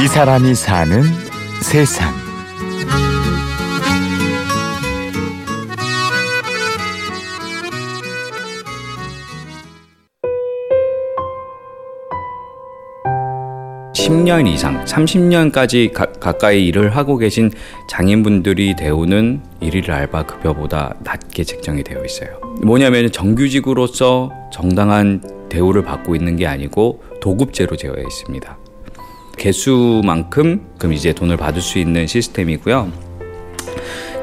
이 사람이 사는 세상. (10년) 이상 (30년까지) 가, 가까이 일을 하고 계신 장인분들이 대우는 일일 알바 급여보다 낮게 책정이 되어 있어요 뭐냐면 정규직으로서 정당한 대우를 받고 있는 게 아니고 도급제로 되어 있습니다 개수만큼 그럼 이제 돈을 받을 수 있는 시스템이고요.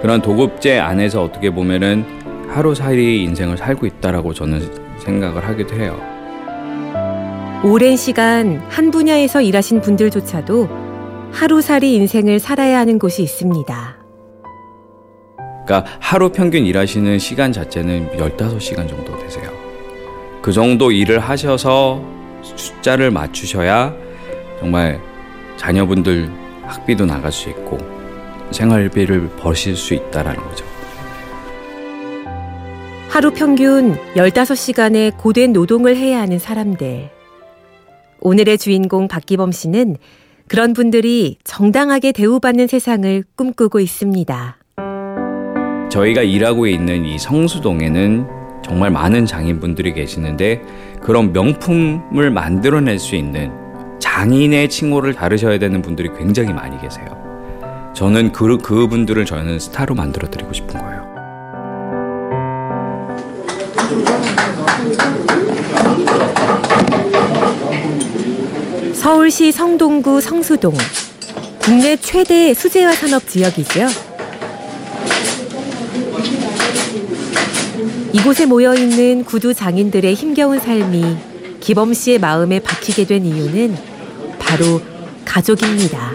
그런 도급제 안에서 어떻게 보면은 하루살이 인생을 살고 있다라고 저는 생각을 하기도 해요. 오랜 시간 한 분야에서 일하신 분들조차도 하루살이 인생을 살아야 하는 곳이 있습니다. 그러니까 하루 평균 일하시는 시간 자체는 15시간 정도 되세요. 그 정도 일을 하셔서 숫자를 맞추셔야 정말 자녀분들 학비도 나갈 수 있고 생활비를 버실 수 있다라는 거죠. 하루 평균 15시간의 고된 노동을 해야 하는 사람들. 오늘의 주인공 박기범 씨는 그런 분들이 정당하게 대우받는 세상을 꿈꾸고 있습니다. 저희가 일하고 있는 이 성수동에는 정말 많은 장인분들이 계시는데 그런 명품을 만들어낼 수 있는 장인의 칭호를 다루셔야 되는 분들이 굉장히 많이 계세요. 저는 그, 그분들을 저는 스타로 만들어 드리고 싶은 거예요. 서울시 성동구 성수동. 국내 최대 수제화 산업 지역이죠. 이곳에 모여 있는 구두 장인들의 힘겨운 삶이 기범 씨의 마음에 박히게 된 이유는 바로 가족입니다.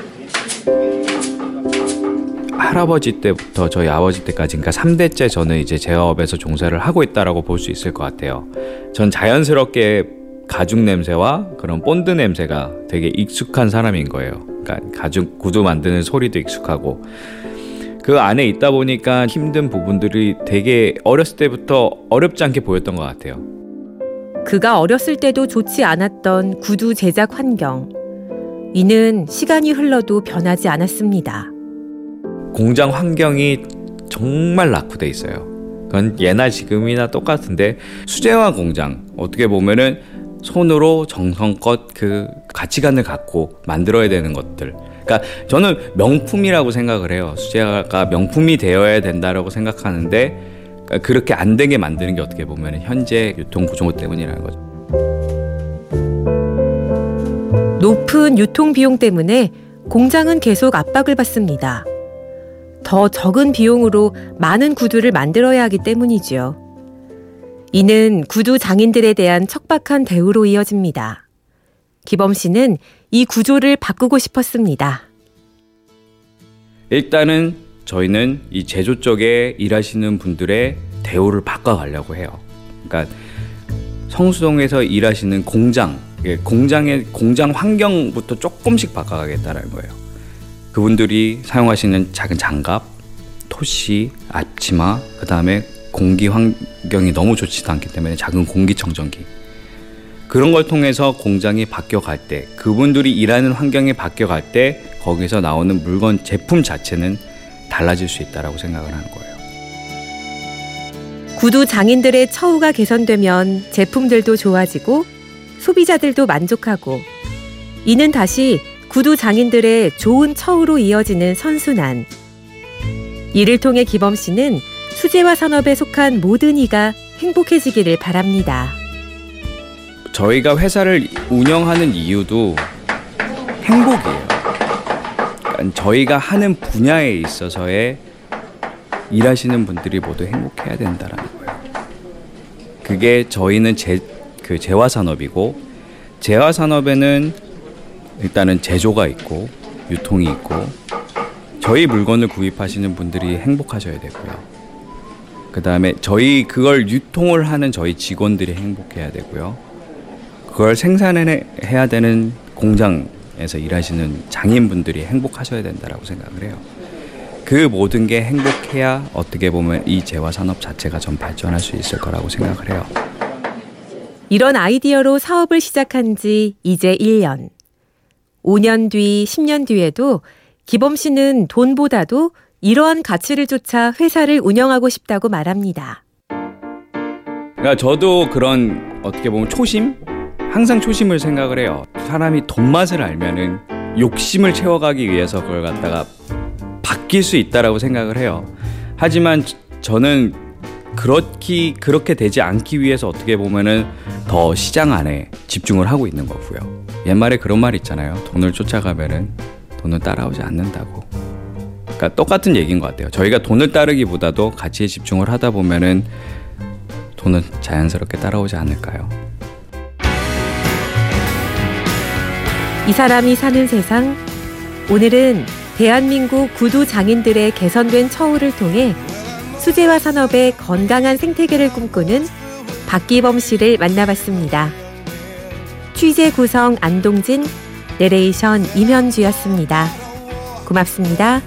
할아버지 때부터 저희 아버지 때까지 그러니까 3대째 저는 이제 제업에서 종사를 하고 있다라고 볼 수 있을 것 같아요. 전 자연스럽게 가죽 냄새와 그런 본드 냄새가 되게 익숙한 사람인 거예요. 그러니까 가죽 구두 만드는 소리도 익숙하고 그 안에 있다 보니까 힘든 부분들이 되게 어렸을 때부터 어렵지 않게 보였던 것 같아요. 그가 어렸을 때도 좋지 않았던 구두 제작 환경. 이는 시간이 흘러도 변하지 않았습니다. 공장 환경이 정말 낙후돼 있어요. 그건 예나 지금이나 똑같은데 수제화 공장 어떻게 보면은 손으로 정성껏 그 가치관을 갖고 만들어야 되는 것들. 그러니까 저는 명품이라고 생각을 해요. 수제화가 명품이 되어야 된다라고 생각하는데 그러니까 그렇게 안 되게 만드는 게 어떻게 보면 현재 유통 구조 때문이라는 거죠. 높은 유통 비용 때문에 공장은 계속 압박을 받습니다. 더 적은 비용으로 많은 구두를 만들어야 하기 때문이지요. 이는 구두 장인들에 대한 척박한 대우로 이어집니다. 기범 씨는 이 구조를 바꾸고 싶었습니다. 일단은 저희는 이 제조 쪽에 일하시는 분들의 대우를 바꿔가려고 해요. 그러니까 성수동에서 일하시는 공장, 공장의 공장 환경부터 조금씩 바꿔가겠다는 거예요. 그분들이 사용하시는 작은 장갑, 토시, 앞치마, 그 다음에 공기 환경이 너무 좋지도 않기 때문에 작은 공기청정기. 그런 걸 통해서 공장이 바뀌어갈 때, 그분들이 일하는 환경이 바뀌어갈 때, 거기서 나오는 물건 제품 자체는 달라질 수 있다라고 생각을 하는 거예요. 구두 장인들의 처우가 개선되면 제품들도 좋아지고 소비자들도 만족하고 이는 다시 구두 장인들의 좋은 처우로 이어지는 선순환. 이를 통해 기범 씨는 수제화 산업에 속한 모든 이가 행복해지기를 바랍니다. 저희가 회사를 운영하는 이유도 행복이에요. 저희가 하는 분야에 있어서의 일하시는 분들이 모두 행복해야 된다라는 거예요. 그게 저희는 제, 그 재화 산업이고 재화 산업에는 일단은 제조가 있고 유통이 있고 저희 물건을 구입하시는 분들이 행복하셔야 되고요. 그 다음에 저희 그걸 유통을 하는 저희 직원들이 행복해야 되고요. 그걸 생산해야 되는 공장 에서 일하시는 장인분들이 행복하셔야 된다라고 생각을 해요. 그 모든 게 행복해야 어떻게 보면 이 재화 산업 자체가 좀 발전할 수 있을 거라고 생각을 해요. 이런 아이디어로 사업을 시작한 지 이제 1년. 5년 뒤, 10년 뒤에도 기범 씨는 돈보다도 이러한 가치를 쫓아 회사를 운영하고 싶다고 말합니다. 그러니까 저도 그런 어떻게 보면 초심? 항상 초심을 생각을 해요. 사람이 돈 맛을 알면은 욕심을 채워가기 위해서 그걸 갖다가 바뀔 수 있다라고 생각을 해요. 하지만 저는 그렇기 그렇게 되지 않기 위해서 어떻게 보면은 더 시장 안에 집중을 하고 있는 거고요. 옛말에 그런 말 있잖아요. 돈을 쫓아가면은 돈은 따라오지 않는다고. 그러니까 똑같은 얘기인 것 같아요. 저희가 돈을 따르기보다도 가치에 집중을 하다 보면은 돈은 자연스럽게 따라오지 않을까요? 이 사람이 사는 세상 오늘은 대한민국 구두 장인들의 개선된 처우를 통해 수제화 산업의 건강한 생태계를 꿈꾸는 박기범 씨를 만나봤습니다. 취재 구성 안동진, 내레이션 임현주였습니다. 고맙습니다.